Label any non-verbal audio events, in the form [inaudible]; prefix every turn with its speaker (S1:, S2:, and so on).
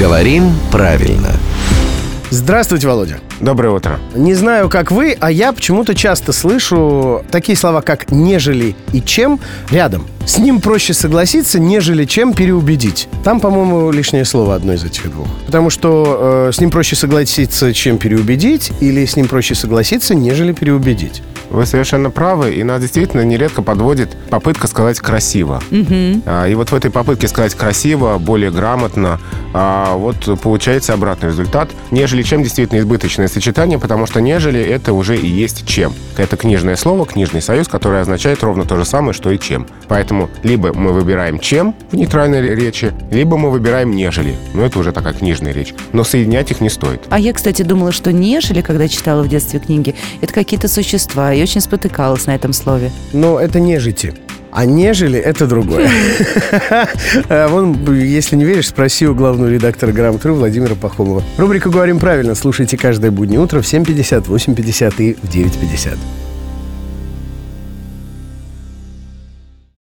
S1: Говорим правильно.
S2: Здравствуйте, Володя.
S3: Доброе утро.
S2: Не знаю, как вы, а я почему-то часто слышу такие слова, как «нежели» и «чем» рядом. С ним проще согласиться, нежели чем переубедить. Там, по-моему, лишнее слово одно из этих двух. Потому что э, с ним проще согласиться, чем переубедить, или с ним проще согласиться, нежели переубедить.
S3: Вы совершенно правы, и нас действительно нередко подводит попытка сказать красиво. А, И вот в этой попытке сказать красиво, более грамотно, а, вот получается обратный результат. Нежели чем действительно избыточное сочетание, потому что нежели это уже и есть чем. Это книжное слово, книжный союз, которое означает ровно то же самое, что и чем. Поэтому либо мы выбираем чем в нейтральной речи, либо мы выбираем нежели. Но это уже такая книжная речь. Но соединять их не стоит.
S4: А я, кстати, думала, что нежели, когда читала в детстве книги, это какие-то существа. И очень спотыкалась на этом слове.
S2: Но это нежити. А нежели это другое. [laughs] А Вон, если не веришь, спроси у главного редактора «Грамотру» Владимира Пахомова. Рубрика «Говорим правильно» слушайте каждое буднее утро в 7.50, 8.50 и в 9.50.